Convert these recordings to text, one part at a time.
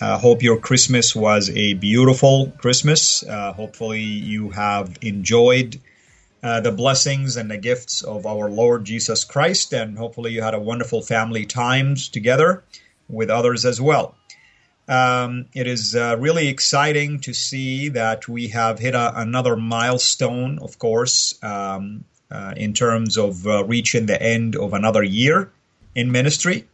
uh, hope your Christmas was a beautiful Christmas. Uh, hopefully, you have enjoyed uh, the blessings and the gifts of our Lord Jesus Christ, and hopefully, you had a wonderful family times together with others as well. Um, it is uh, really exciting to see that we have hit a, another milestone, of course, um, uh, in terms of uh, reaching the end of another year in ministry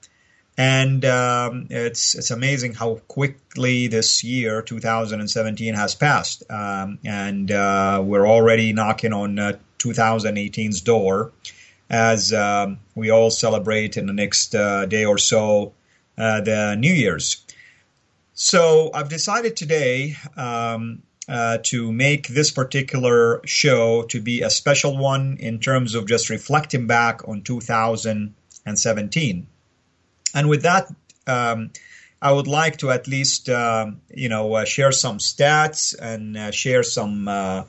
and um, it's it's amazing how quickly this year 2017 has passed. Um, and uh, we're already knocking on uh, 2018's door as um, we all celebrate in the next uh, day or so uh, the new year's. So i've decided today um, uh, to make this particular show to be a special one in terms of just reflecting back on 2017 and with that, um, I would like to at least, uh, you know, uh, share some stats and uh, share some, uh,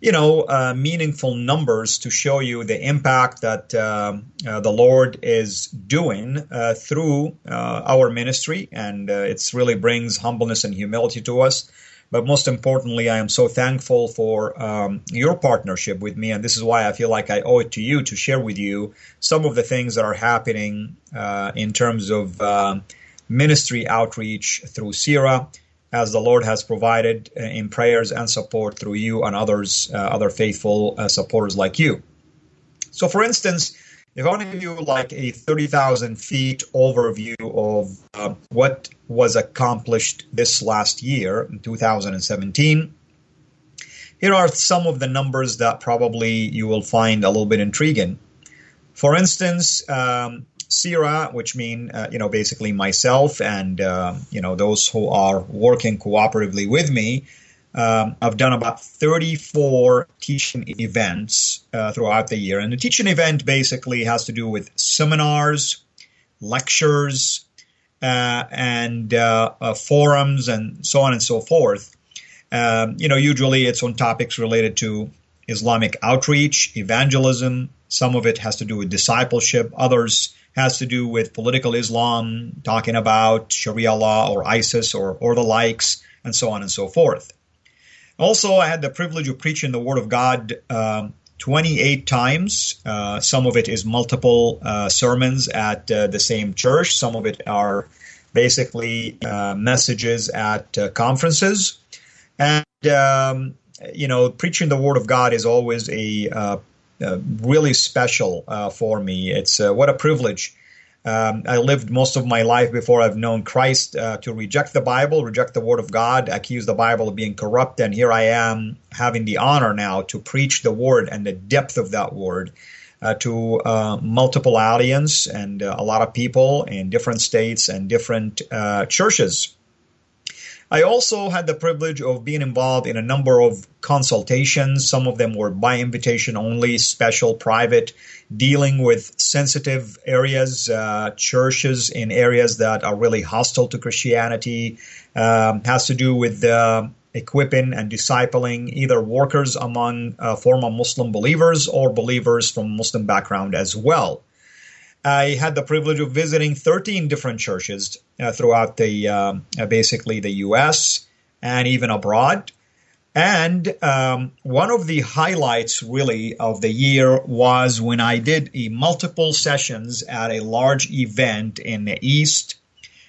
you know, uh, meaningful numbers to show you the impact that uh, the Lord is doing through our ministry. And it really brings humbleness and humility to us. But most importantly, I am so thankful for um, your partnership with me. And this is why I feel like I owe it to you to share with you some of the things that are happening uh, in terms of uh, ministry outreach through CIRA, as the Lord has provided uh, in prayers and support through you and others, uh, other faithful uh, supporters like you. So, for instance, if I want to give you like a 30,000 feet overview of uh, what was accomplished this last year in 2017, here are some of the numbers that probably you will find a little bit intriguing. For instance, um, which mean uh, you know basically myself and uh, you know those who are working cooperatively with me, um, I've done about 34 teaching events uh, throughout the year. And the teaching event basically has to do with seminars, lectures, uh, and uh, uh forums, and so on and so forth. Um, you know, usually it's on topics related to Islamic outreach, evangelism. Some of it has to do with discipleship. Others has to do with political Islam, talking about Sharia law or ISIS or, or the likes, and so on and so forth. Also, I had the privilege of preaching the Word of God um, 28 times. Uh, some of it is multiple uh, sermons at uh, the same church. Some of it are basically uh, messages at uh, conferences. And, um, you know, preaching the Word of God is always a uh, really special for me. It's what a privilege um, I lived most of my life before I've known Christ uh, to reject the Bible, reject the Word of God, accuse the Bible of being corrupt, and here I am having the honor now to preach the Word and the depth of that Word uh, to uh, multiple audience and uh, a lot of people in different states and different uh, churches. I also had the privilege of being involved in a number of consultations. Some of them were by invitation only, special, private, dealing with sensitive areas, uh, churches in areas that are really hostile to Christianity, um, has to do with uh, equipping and discipling either workers among uh, former Muslim believers or believers from Muslim background as well. I had the privilege of visiting 13 different churches uh, throughout the uh, basically the U.S. and even abroad. And um, one of the highlights, really, of the year was when I did multiple sessions at a large event in the East,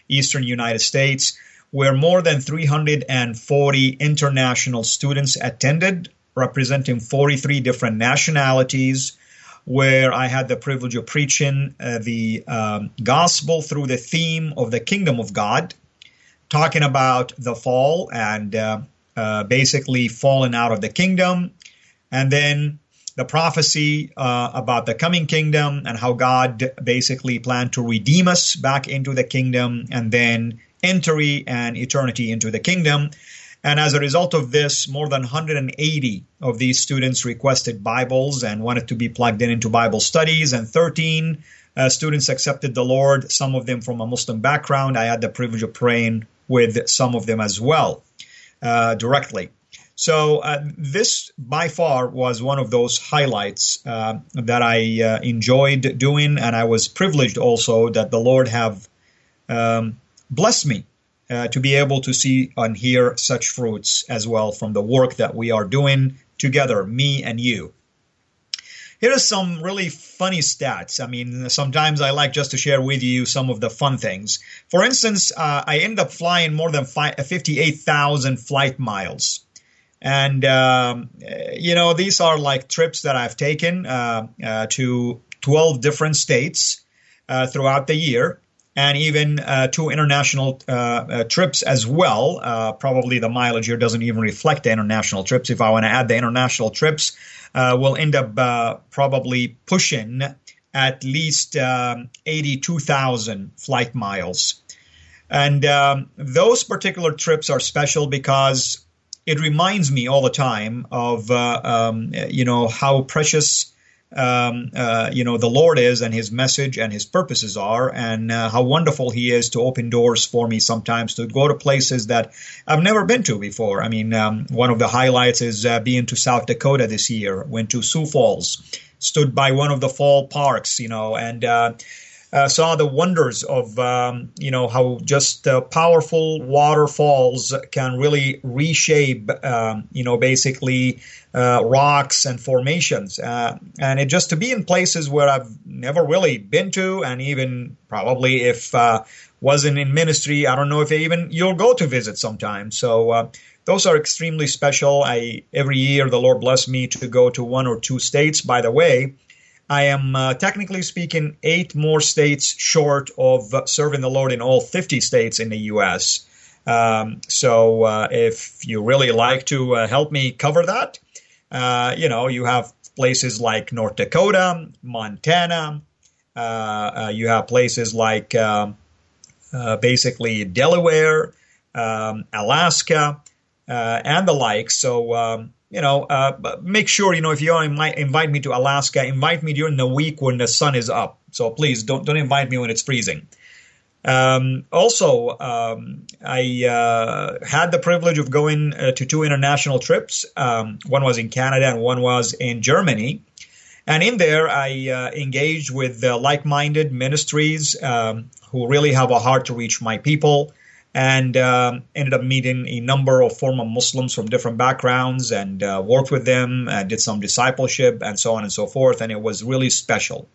Eastern United States, where more than 340 international students attended, representing 43 different nationalities. Where I had the privilege of preaching uh, the um, gospel through the theme of the kingdom of God, talking about the fall and uh, uh, basically fallen out of the kingdom, and then the prophecy uh, about the coming kingdom and how God basically planned to redeem us back into the kingdom and then entry and eternity into the kingdom. And as a result of this, more than 180 of these students requested Bibles and wanted to be plugged in into Bible studies, and 13 uh, students accepted the Lord, some of them from a Muslim background. I had the privilege of praying with some of them as well uh, directly. So uh, this by far was one of those highlights uh, that I uh, enjoyed doing, and I was privileged also that the Lord have um, blessed me uh, to be able to see and hear such fruits as well from the work that we are doing together, me and you. Here are some really funny stats. I mean, sometimes I like just to share with you some of the fun things. For instance, uh, I end up flying more than 58,000 flight miles. And, um, you know, these are like trips that I've taken uh, uh, to 12 different states uh, throughout the year and even uh, two international uh, uh, trips as well. Uh, probably the mileage here doesn't even reflect the international trips. If I want to add the international trips, uh, we'll end up uh, probably pushing at least um, 82,000 flight miles. And um, those particular trips are special because it reminds me all the time of, um, you know, how precious um, uh, you know the Lord is and His message and His purposes are, and uh, how wonderful He is to open doors for me sometimes to go to places that I've never been to before. I mean, um, one of the highlights is uh, being to South Dakota this year. Went to Sioux Falls, stood by one of the fall parks, you know, and uh, saw the wonders of um, you know how just uh, powerful waterfalls can really reshape um, you know basically uh, rocks and formations. Uh, and it just to be in places where I've never really been to and even probably if uh, wasn't in ministry I don't know if even you'll go to visit sometime. So uh, those are extremely special. I every year the Lord bless me to go to one or two states. By the way I am, uh, technically speaking, eight more states short of serving the Lord in all 50 states in the U.S. Um, so uh, if you really like to uh, help me cover that, uh, you know, you have places like North Dakota, Montana, uh, uh, you have places like um, basically Delaware, um, Alaska, and the like. So, um, you know, uh, make sure you know if you invite, invite me to Alaska, invite me during the week when the sun is up. So please don't don't invite me when it's freezing. Um, also, um, I uh, had the privilege of going uh, to two international trips. Um, one was in Canada and one was in Germany. And in there, I uh, engaged with like-minded ministries um, who really have a heart to reach my people and um, ended up meeting a number of former Muslims from different backgrounds and uh, worked with them, uh, did some discipleship, and so on and so forth. And it was really special.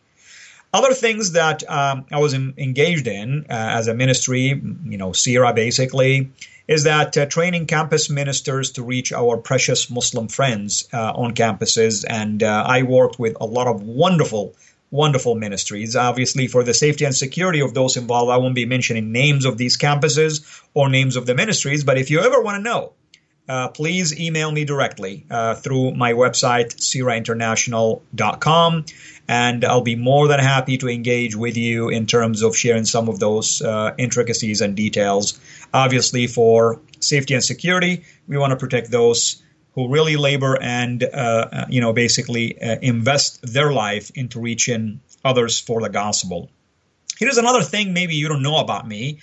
Other things that um, I was in, engaged in uh, as a ministry, you know, CIRA basically, is that uh, training campus ministers to reach our precious Muslim friends uh, on campuses. And uh, I worked with a lot of wonderful wonderful ministries. Obviously, for the safety and security of those involved, I won't be mentioning names of these campuses or names of the ministries, but if you ever want to know, uh, please email me directly uh, through my website, cirainternational.com, and I'll be more than happy to engage with you in terms of sharing some of those uh, intricacies and details. Obviously, for safety and security, we want to protect those who really labor and uh, uh, you know basically uh, invest their life into reaching others for the gospel. Here's another thing maybe you don't know about me.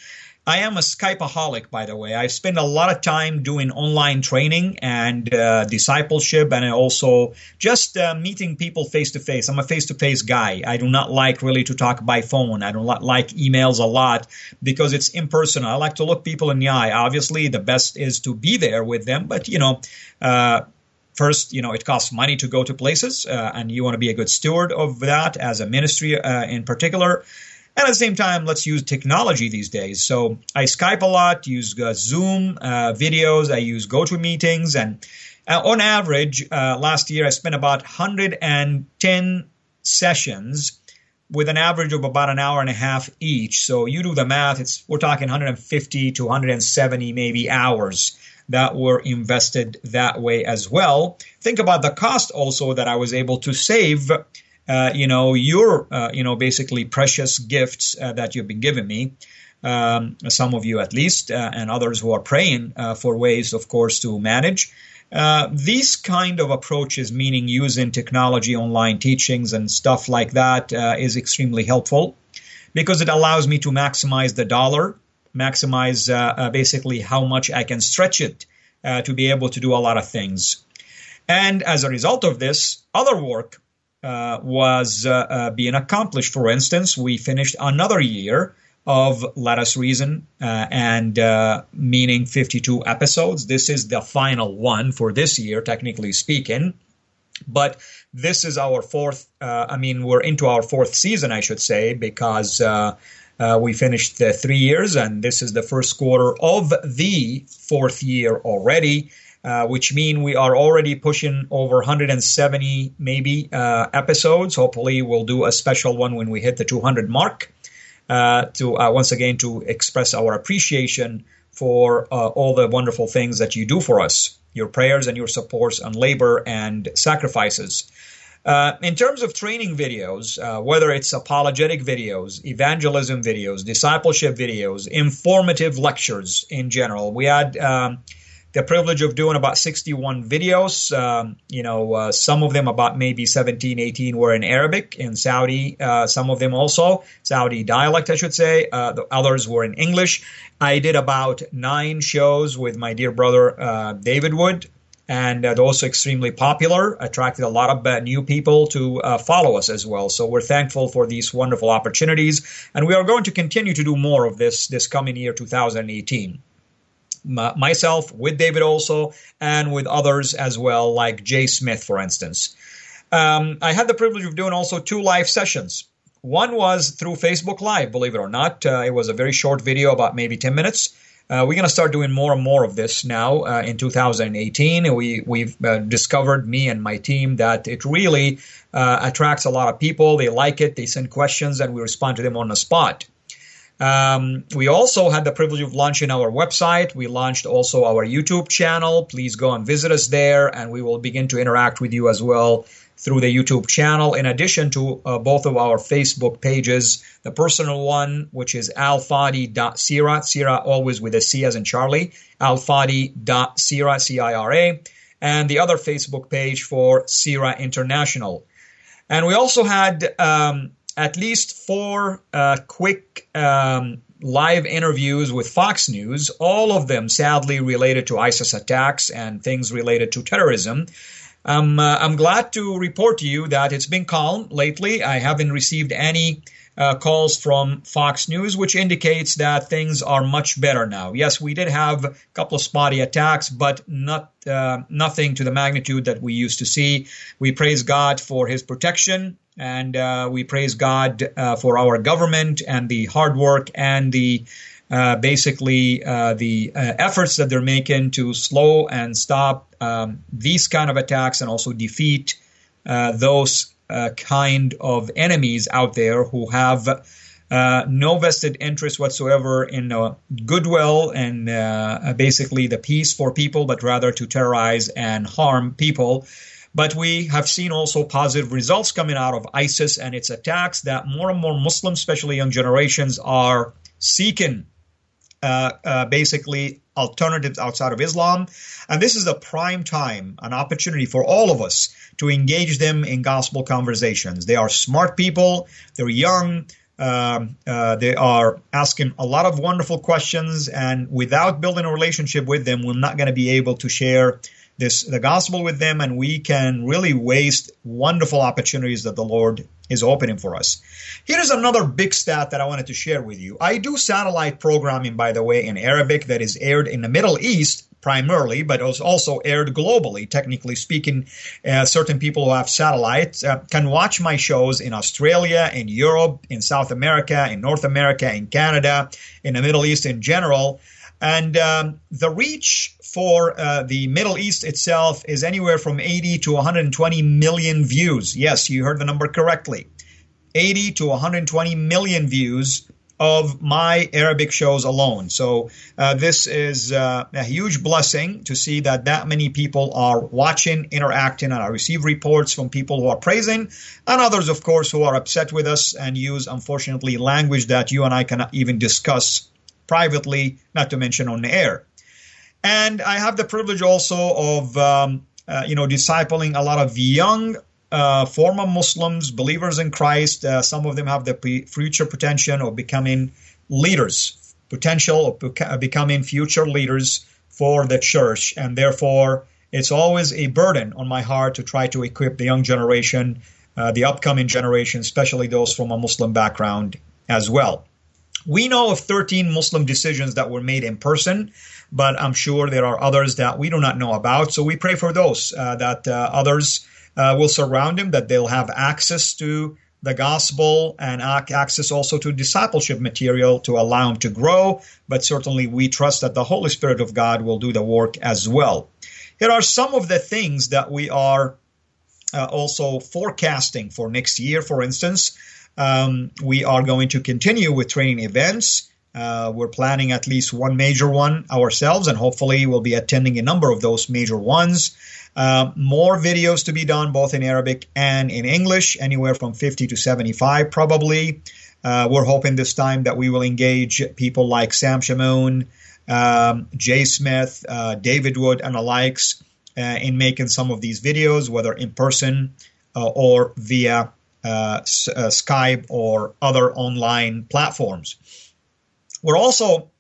I am a Skypeaholic, by the way. I spend a lot of time doing online training and uh, discipleship, and also just uh, meeting people face to face. I'm a face to face guy. I do not like really to talk by phone. I don't like emails a lot because it's impersonal. I like to look people in the eye. Obviously, the best is to be there with them, but you know. Uh, first, you know, it costs money to go to places, uh, and you want to be a good steward of that as a ministry uh, in particular. And at the same time, let's use technology these days. So I Skype a lot, use uh, Zoom uh, videos, I use GoToMeetings, and uh, on average, uh, last year I spent about 110 sessions with an average of about an hour and a half each. So you do the math; it's we're talking 150 to 170 maybe hours that were invested that way as well. Think about the cost also that I was able to save uh, you know, your, uh, you know, basically precious gifts uh, that you've been giving me. Um, some of you at least, uh, and others who are praying uh, for ways, of course, to manage. these kind of approaches, meaning using technology, online teachings, and stuff like that, is extremely helpful because it allows me to maximize the dollar, maximize basically how much I can stretch it to be able to do a lot of things. And as a result of this, other work uh, was uh, uh, being accomplished. For instance, we finished another year of Let Us Reason, uh, and uh, meaning 52 episodes. This is the final one for this year, technically speaking. But this is our fourth, uh, I mean, we're into our fourth season, I should say, because we finished the three years, and this is the first quarter of the fourth year already. Uh, which mean we are already pushing over 170 maybe uh, episodes. Hopefully, we'll do a special one when we hit the 200 mark. Uh, to uh, once again to express our appreciation for uh, all the wonderful things that you do for us, your prayers and your supports and labor and sacrifices. In terms of training videos, whether it's apologetic videos, evangelism videos, discipleship videos, informative lectures in general, we had um, the privilege of doing about 61 videos. Um, you know, uh, some of them about maybe 17, 18 were in Arabic in Saudi. Uh, some of them also Saudi dialect, I should say. Uh, the others were in English. I did about nine shows with my dear brother uh, David Wood. And uh, also extremely popular, attracted a lot of uh, new people to follow us as well. So we're thankful for these wonderful opportunities, and we are going to continue to do more of this this coming year, 2018 myself, with David also, and with others as well, like Jay Smith, for instance. Um, I had the privilege of doing also two live sessions. One was through Facebook Live, believe it or not. Uh, it was a very short video, about maybe 10 minutes. Uh, we're going to start doing more and more of this now uh, in 2018. We, we've uh, discovered, me and my team, that it really uh, attracts a lot of people. They like it, they send questions, and we respond to them on the spot. Um, we also had the privilege of launching our website. We launched also our YouTube channel. Please go and visit us there, and we will begin to interact with you as well through the YouTube channel, in addition to uh, both of our Facebook pages. The personal one, which is alfadi.cira, Cira always with a C as in Charlie, alfadi.cira, C-I-R-A, and the other Facebook page for CIRA International. And we also had um, at least four uh, quick um, live interviews with Fox News, all of them sadly related to ISIS attacks and things related to terrorism. Um, uh, I'm glad to report to you that it's been calm lately. I haven't received any uh, calls from Fox News, which indicates that things are much better now. Yes, we did have a couple of spotty attacks, but not uh, nothing to the magnitude that we used to see. We praise God for His protection and uh, we praise God uh, for our government and the hard work and the uh, basically uh, the uh, efforts that they're making to slow and stop um, these kind of attacks and also defeat uh, those kind of enemies out there who have no vested interest whatsoever in goodwill and basically the peace for people, but rather to terrorize and harm people. But we have seen also positive results coming out of ISIS and its attacks that more and more Muslims, especially young generations, are seeking uh, uh, basically alternatives outside of Islam. And this is a prime time, an opportunity for all of us to engage them in gospel conversations. They are smart people, they're young, Um, uh, they are asking a lot of wonderful questions, and without building a relationship with them, we're not going to be able to share this the gospel with them, and we can really waste wonderful opportunities that the Lord is opening for us. Here is another big stat that I wanted to share with you. I do satellite programming, by the way, in Arabic that is aired in the Middle East primarily, but also aired globally. Technically speaking, uh, certain people who have satellites uh, can watch my shows in Australia, in Europe, in South America, in North America, in Canada, in the Middle East in general. And um, the reach for uh, the Middle East itself is anywhere from 80 to 120 million views. Yes, you heard the number correctly. 80 to 120 million views of my Arabic shows alone. So uh, this is uh, a huge blessing to see that that many people are watching, interacting, and I receive reports from people who are praising and others, of course, who are upset with us and use, unfortunately, language that you and I cannot even discuss privately, not to mention on the air. And I have the privilege also of, um, uh, you know, discipling a lot of young uh, former Muslims, believers in Christ. Uh, some of them have the future potential of becoming leaders, potential of becoming future leaders for the church. And therefore, it's always a burden on my heart to try to equip the young generation, uh, the upcoming generation, especially those from a Muslim background as well. We know of 13 Muslim decisions that were made in person, but I'm sure there are others that we do not know about. So we pray for those, uh, that uh, others uh, will surround him, that they'll have access to the gospel and access also to discipleship material to allow him to grow. But certainly we trust that the Holy Spirit of God will do the work as well. Here are some of the things that we are uh, also forecasting for next year. For instance, um, we are going to continue with training events. Uh, we're planning at least one major one ourselves, and hopefully, we'll be attending a number of those major ones. Uh, more videos to be done both in Arabic and in English, anywhere from 50 to 75 probably. Uh, we're hoping this time that we will engage people like Sam Shamoun, um, Jay Smith, uh, David Wood, and the likes uh, in making some of these videos, whether in person uh, or via Skype or other online platforms. We're also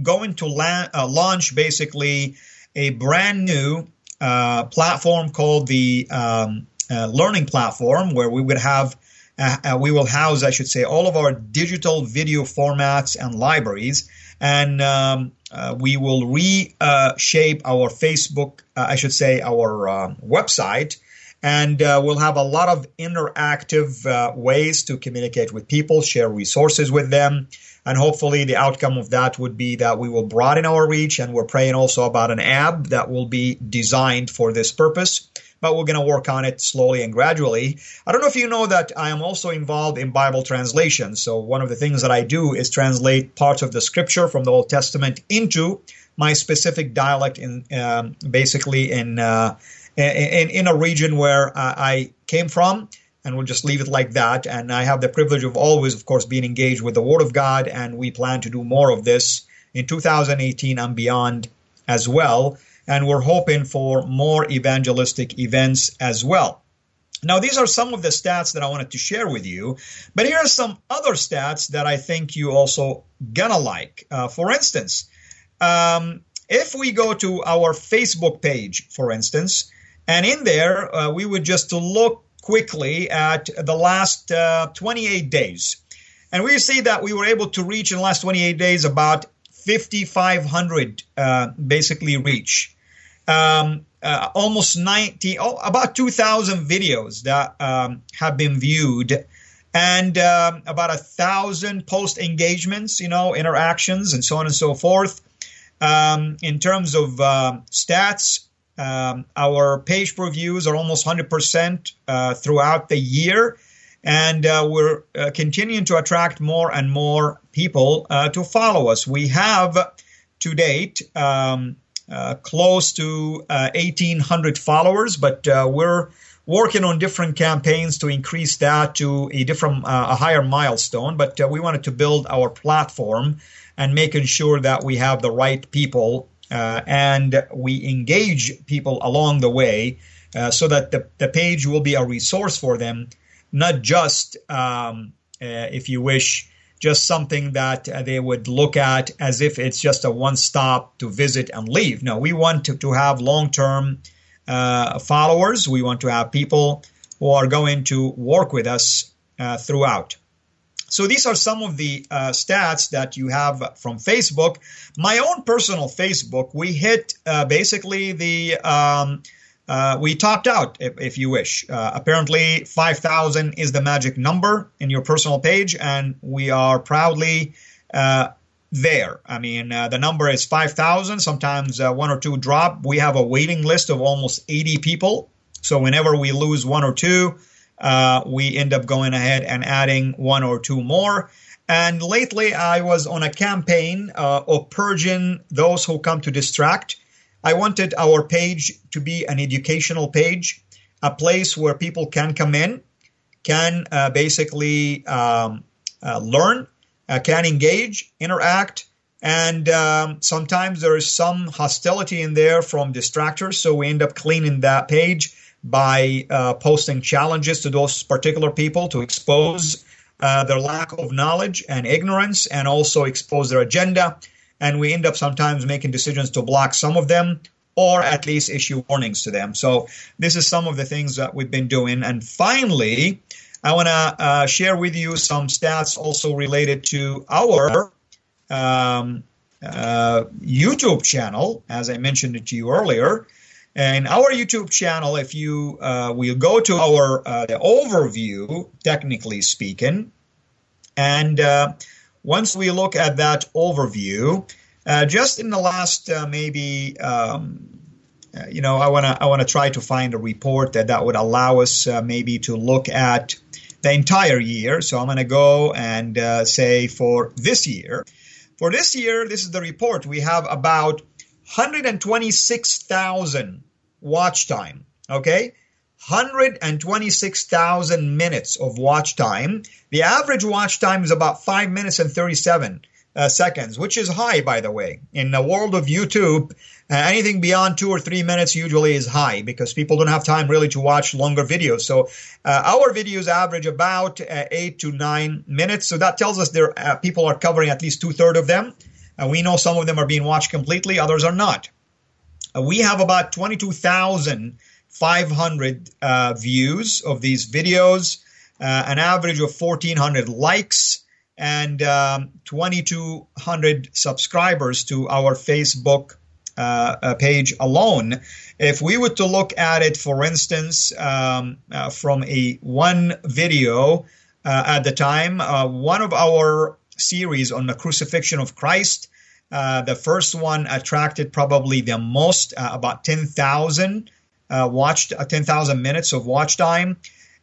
going to la- launch basically a brand new uh, platform called the um, uh, Learning Platform, where we would have uh, uh, we will house, I should say, all of our digital video formats and libraries, and um, uh, we will reshape our Facebook, I should say, our website, and we'll have a lot of interactive ways to communicate with people, share resources with them. And hopefully, the outcome of that would be that we will broaden our reach. And we're praying also about an app that will be designed for this purpose. But we're going to work on it slowly and gradually. I don't know if you know that I am also involved in Bible translation. So, one of the things that I do is translate parts of the scripture from the Old Testament into my specific dialect, in um, basically in, uh, in in a region where uh, I came from and we'll just leave it like that. And I have the privilege of always, of course, being engaged with the Word of God, and we plan to do more of this in 2018 and beyond as well. And we're hoping for more evangelistic events as well. Now, these are some of the stats that I wanted to share with you, but here are some other stats that I think you also gonna like. Uh, for instance, um, if we go to our Facebook page, for instance, and in there uh, we would just look quickly at the last uh, 28 days. And we see that we were able to reach in the last 28 days about 5,500 uh, basically reach. Um, uh, almost 90, oh, about 2,000 videos that um, have been viewed and um, about a thousand post engagements, you know, interactions and so on and so forth. Um, in terms of uh, stats, um, our page views are almost 100% uh, throughout the year, and uh, we're uh, continuing to attract more and more people uh, to follow us. We have to date um, uh, close to 1,800 uh, followers, but we're working on different campaigns to increase that to a different, a higher milestone. But we wanted to build our platform and making sure that we have the right people and we engage people along the way uh, so that the, the page will be a resource for them, not just um, if you wish, just something that uh, they would look at as if it's just a one stop to visit and leave. No, we want to, to have long term uh, followers. We want to have people who are going to work with us uh, throughout. So these are some of the uh, stats that you have from Facebook. My own personal Facebook, we hit uh, basically the um, uh, we topped out, if, if you wish. Uh, apparently, 5,000 is the magic number in your personal page, and we are proudly uh, there. I mean, uh, the number is 5,000. Sometimes uh, one or two drop. We have a waiting list of almost 80 people. So whenever we lose one or two, uh, we end up going ahead and adding one or two more. And lately, I was on a campaign of purging those who come to distract I wanted our page to be an educational page, a place where people can come in, can uh, basically um, uh, learn, uh, can engage, interact, and um, sometimes there is some hostility in there from distractors. So we end up cleaning that page by uh, posting challenges to those particular people to expose uh, their lack of knowledge and ignorance and also expose their agenda and we end up sometimes making decisions to block some of them or at least issue warnings to them. So this is some of the things that we've been doing. And finally, I want to uh, share with you some stats also related to our um, uh, YouTube channel, as I mentioned it to you earlier. And our YouTube channel, if you uh, will go to our uh, overview, technically speaking, and uh, once we look at that overview, uh, just in the last uh, maybe um, uh, you know I want to I want to try to find a report that that would allow us maybe to look at the entire year. So I'm to go and say for this year. For this year, this is the report. We have about 126,000 watch time. Okay, 126,000 minutes of watch time. The average watch time is about 5 minutes and 37 uh, seconds, which is high, by the way. In the world of YouTube, uh, anything beyond two or three minutes usually is high because people don't have time really to watch longer videos. So uh, our videos average about uh, eight to nine minutes. So that tells us there uh, people are covering at least two thirds of them. And we know some of them are being watched completely, others are not. Uh, we have about 22,500 uh, views of these videos, uh, an average of 1,400 likes, and um, 2,200 subscribers to our Facebook uh, uh, page alone. If we were to look at it, for instance, um, uh, from a one video uh, at the time, one of our series on the crucifixion of Christ. the first one attracted probably the most, about 10,000 uh, watched uh, 10,000 minutes of watch time.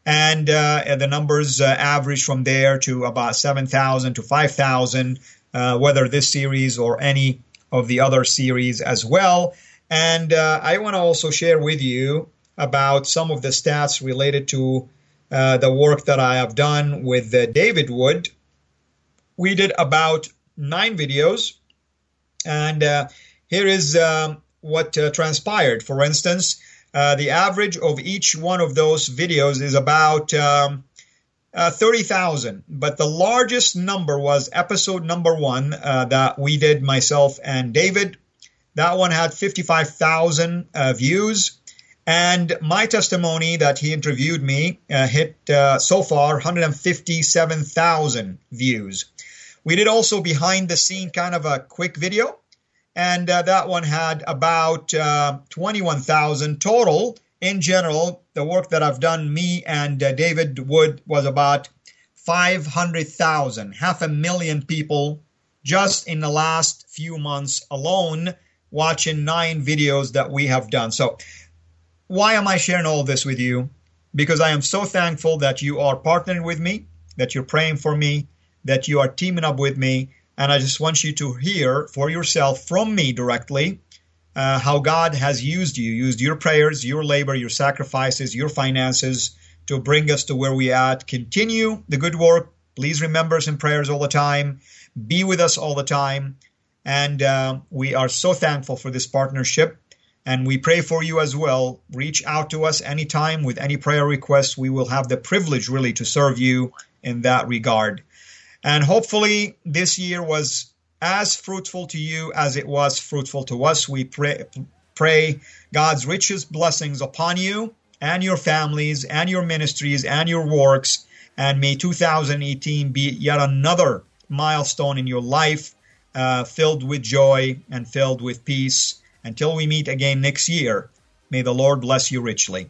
And, uh, the numbers uh, average from there to about 7,000 to 5,000, uh, whether this series or any of the other series as well. And I want to also share with you about some of the stats related to the work that I have done with David Wood. We did about nine videos, and here is um, what transpired. For instance, uh, the average of each one of those videos is about um, uh, 30,000. But the largest number was episode number one uh, that we did myself and David. That one had 55,000 uh, views. And my testimony that he interviewed me uh, hit so far 157,000 views. We did also behind the scene kind of a quick video and uh, that one had about uh, 21,000 total. In general, the work that I've done, me and uh, David Wood, was about 500,000, half a million people just in the last few months alone watching nine videos that we have done. So, why am I sharing all this with you? Because I am so thankful that you are partnering with me, that you're praying for me, that you are teaming up with me, and I just want you to hear for yourself from me directly uh, how God has used you, used your prayers, your labor, your sacrifices, your finances to bring us to where we at. Continue the good work. Please remember us in prayers all the time. Be with us all the time. And uh, we are so thankful for this partnership. And we pray for you as well. Reach out to us anytime with any prayer requests. We will have the privilege really to serve you in that regard. And hopefully, this year was as fruitful to you as it was fruitful to us. We pray, pray God's richest blessings upon you and your families and your ministries and your works. And may 2018 be yet another milestone in your life, uh, filled with joy and filled with peace. Until we meet again next year, may the Lord bless you richly.